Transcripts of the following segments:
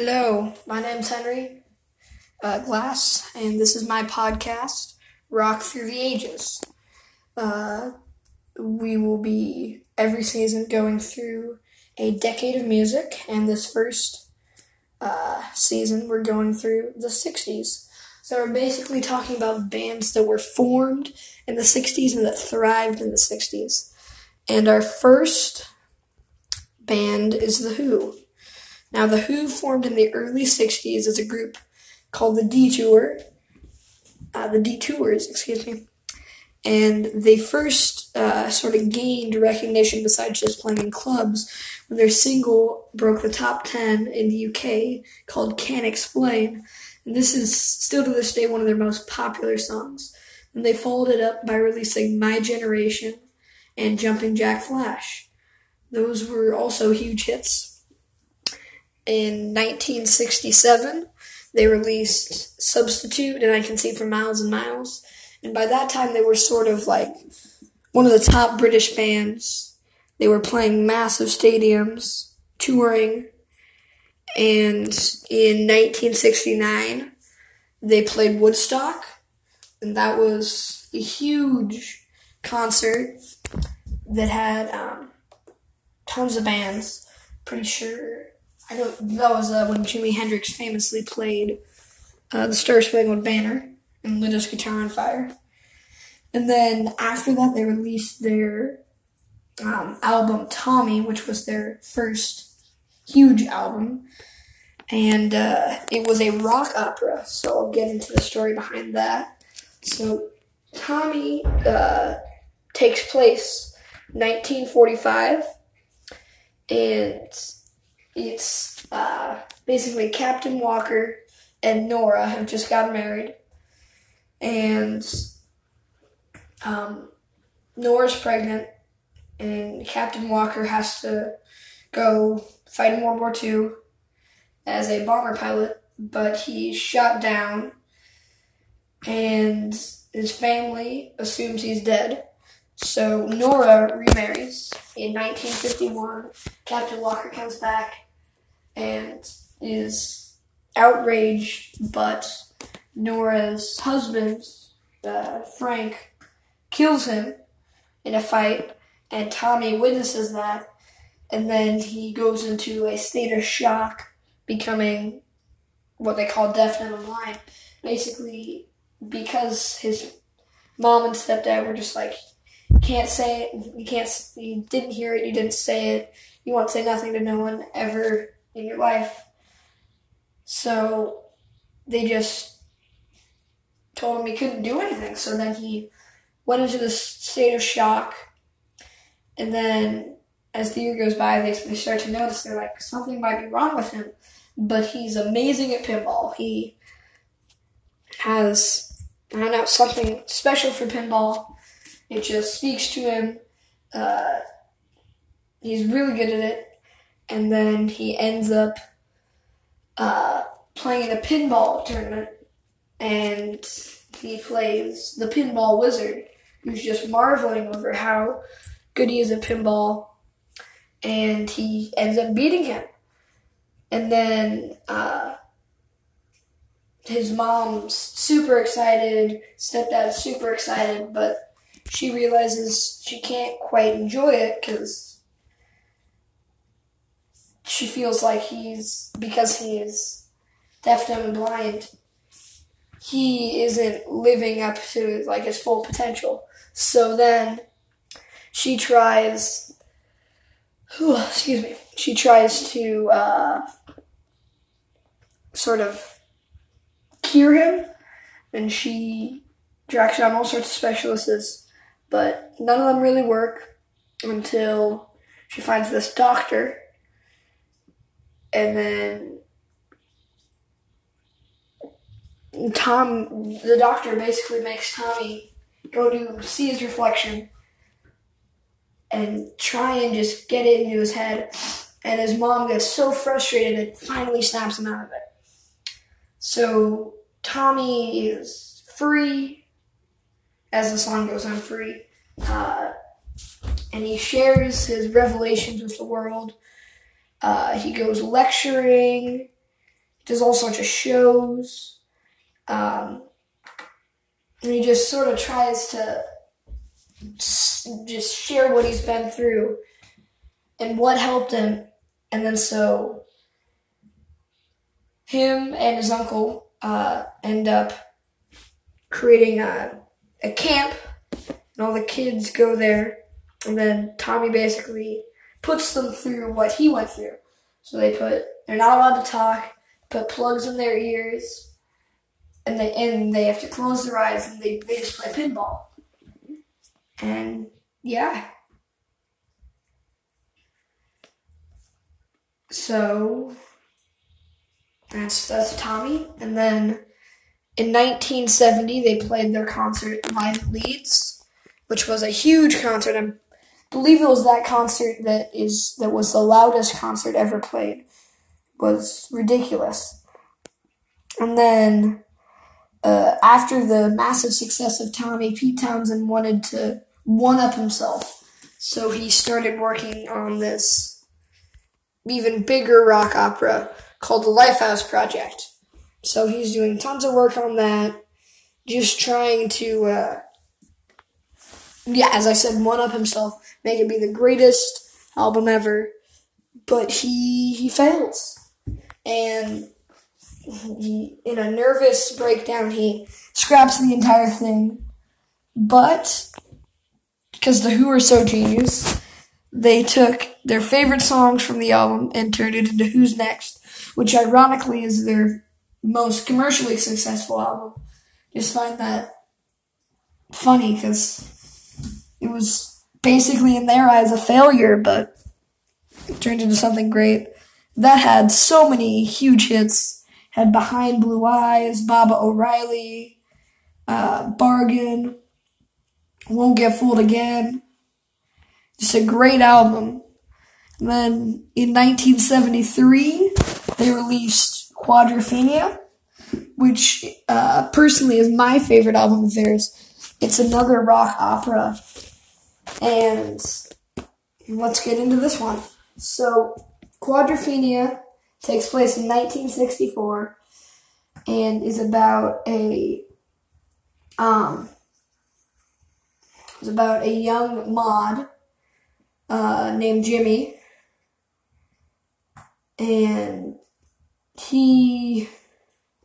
Hello, my name's Henry uh, Glass, and this is my podcast, Rock Through the Ages. Uh, we will be every season going through a decade of music, and this first uh, season we're going through the 60s. So we're basically talking about bands that were formed in the 60s and that thrived in the 60s. And our first band is The Who. Now, The Who formed in the early 60s as a group called the Detour, uh, the Detours, excuse me. And they first uh, sort of gained recognition besides just playing in clubs when their single broke the top 10 in the UK called Can't Explain. And this is still to this day one of their most popular songs. And they followed it up by releasing My Generation and Jumping Jack Flash. Those were also huge hits in 1967, they released Substitute and I Can See for Miles and Miles. And by that time, they were sort of like one of the top British bands. They were playing massive stadiums, touring. And in 1969, they played Woodstock. And that was a huge concert that had um, tons of bands. Pretty sure I know that was uh, when Jimi Hendrix famously played uh, the Star Spangled Banner and lit his guitar on fire. And then after that, they released their um, album Tommy, which was their first huge album. And uh, it was a rock opera, so I'll get into the story behind that. So, Tommy uh, takes place 1945, and it's uh, basically Captain Walker and Nora have just gotten married, and um, Nora's pregnant, and Captain Walker has to go fight in World War II as a bomber pilot, but he's shot down, and his family assumes he's dead. So Nora remarries in 1951. Captain Walker comes back and is outraged, but Nora's husband, uh, Frank, kills him in a fight, and Tommy witnesses that, and then he goes into a state of shock, becoming what they call deaf and blind. Basically, because his mom and stepdad were just like, can't say it, you can't, you didn't hear it, you didn't say it, you won't say nothing to no one ever in your life. So they just told him he couldn't do anything. So then he went into this state of shock. And then as the year goes by, they, they start to notice they're like, something might be wrong with him. But he's amazing at pinball. He has, don't know, something special for pinball. It just speaks to him. Uh, he's really good at it and then he ends up uh, playing in a pinball tournament, and he plays the pinball wizard, who's just marveling over how good he is at pinball, and he ends up beating him. And then uh, his mom's super excited, stepdad's super excited, but she realizes she can't quite enjoy it because she feels like he's because he is deaf, dumb, and blind. He isn't living up to like his full potential. So then she tries. Whew, excuse me. She tries to uh, sort of cure him, and she tracks down all sorts of specialists, but none of them really work until she finds this doctor and then Tom, the doctor, basically makes Tommy go to see his reflection and try and just get it into his head. And his mom gets so frustrated it finally snaps him out of it. So Tommy is free as the song goes on, free. Uh, and he shares his revelations with the world Uh, he goes lecturing, does all sorts of shows, um, and he just sort of tries to just share what he's been through and what helped him. And then so him and his uncle uh, end up creating a, a camp, and all the kids go there. And then Tommy basically puts them through what he went through. So they put they're not allowed to talk, put plugs in their ears, and they and they have to close their eyes and they, they just play pinball. And yeah. So that's that's Tommy. And then in 1970 they played their concert live Leeds, which was a huge concert. I believe it was that concert that is that was the loudest concert ever played. Was ridiculous. And then uh, after the massive success of Tommy, Pete Townshend wanted to one up himself. So he started working on this even bigger rock opera called the Lifehouse Project. So he's doing tons of work on that, just trying to, uh, yeah, as I said, one up himself, make it be the greatest album ever. But he he fails, and he, in a nervous breakdown, he scraps the entire thing. But because the Who are so genius, they took their favorite songs from the album and turned it into Who's Next, which ironically is their most commercially successful album. Just find that funny because it was basically in their eyes a failure, but it turned into something great. That had so many huge hits. Had Behind Blue Eyes, Baba O'Riley, uh, Bargain, won't Get Fooled Again. Just a great album. And then in 1973, they released Quadrophenia, which uh, personally is my favorite album of theirs. It's another rock opera. And let's get into this one. So, Quadrophenia takes place in 1964 and is about a um, it's about a young mod uh, named Jimmy, and he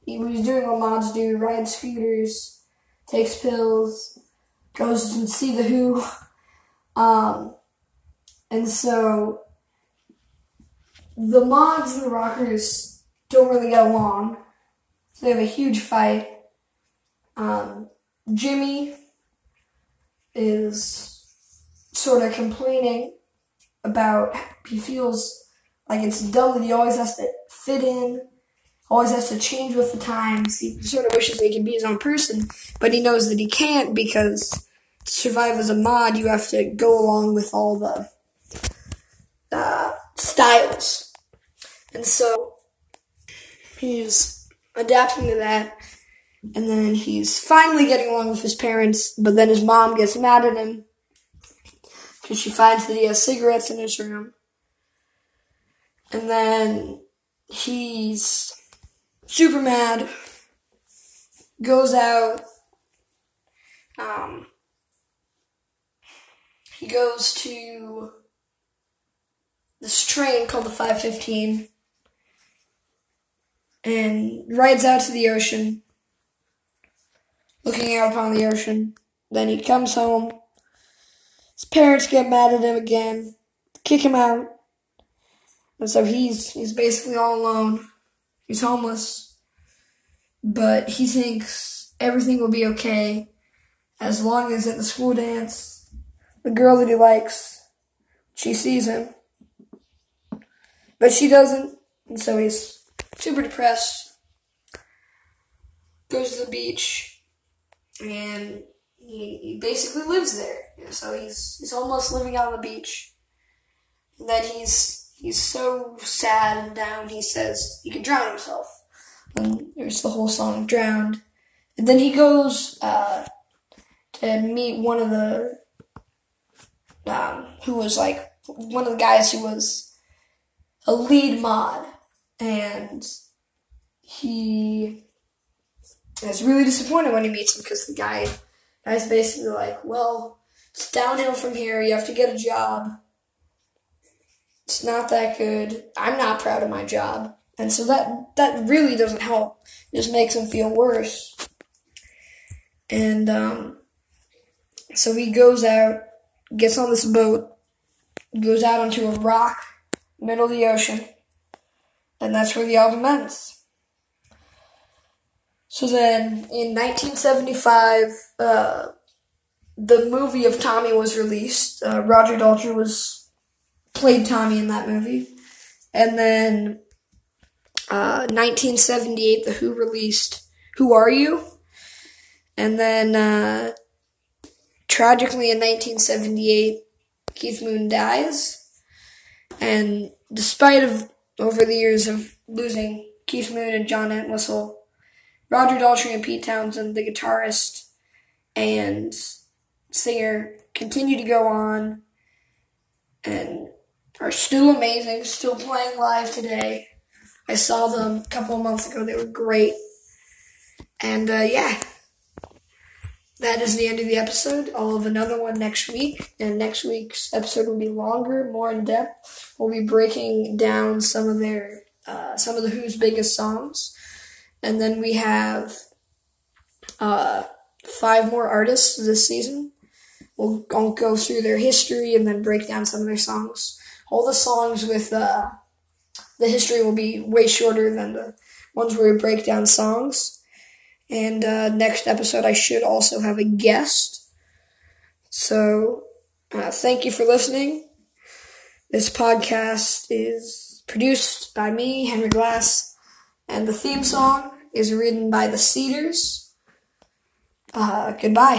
he was doing what mods do: rides scooters, takes pills, goes to see the Who, um, and so the mods and the rockers don't really get along. So they have a huge fight. Um, Jimmy is sort of complaining about he feels like it's dumb that he always has to fit in, always has to change with the times. He sort of wishes he could be his own person, but he knows that he can't because survive as a mod, you have to go along with all the uh, styles. And so he's adapting to that and then he's finally getting along with his parents, but then his mom gets mad at him because she finds that he has cigarettes in his room. And then he's super mad, goes out, um, he goes to this train called the 515 and rides out to the ocean looking out upon the ocean. Then he comes home. His parents get mad at him again, kick him out. And so he's he's basically all alone. He's homeless. But he thinks everything will be okay as long as at the school dance, the girl that he likes, she sees him. But she doesn't, and so he's super depressed. Goes to the beach, and he, he basically lives there. Know, so he's he's almost living out on the beach. And then he's he's so sad and down. He says he could drown himself. And there's the whole song "Drowned." And then he goes uh, to meet one of the um, who was like one of the guys who was a lead mod, and he is really disappointed when he meets him because the guy guy's basically like, well, it's downhill from here. You have to get a job. It's not that good. I'm not proud of my job. And so that that really doesn't help. It just makes him feel worse. And um, so he goes out, gets on this boat, goes out onto a rock, middle of the ocean, and that's where the album ends. So then, in 1975, uh, the movie of Tommy was released. Uh, Roger Daltrey was played Tommy in that movie, and then uh, 1978, The Who released "Who Are You," and then uh, tragically in 1978, Keith Moon dies, and despite of over the years of losing Keith Moon and John Entwistle, Roger Daltrey and Pete Townshend, the guitarist and singer, continue to go on and are still amazing, still playing live today. I saw them a couple of months ago. They were great. And uh, yeah, that is the end of the episode. I'll have another one next week, and next week's episode will be longer, more in depth. We'll be breaking down some of their, uh, some of the Who's biggest songs, and then we have uh, five more artists this season. We'll, go through their history and then break down some of their songs. All the songs with uh, the history will be way shorter than the ones where we break down songs. And uh, next episode, I should also have a guest. So, uh, thank you for listening. This podcast is produced by me, Henry Glass, and the theme song is written by the Cedars. Uh, goodbye.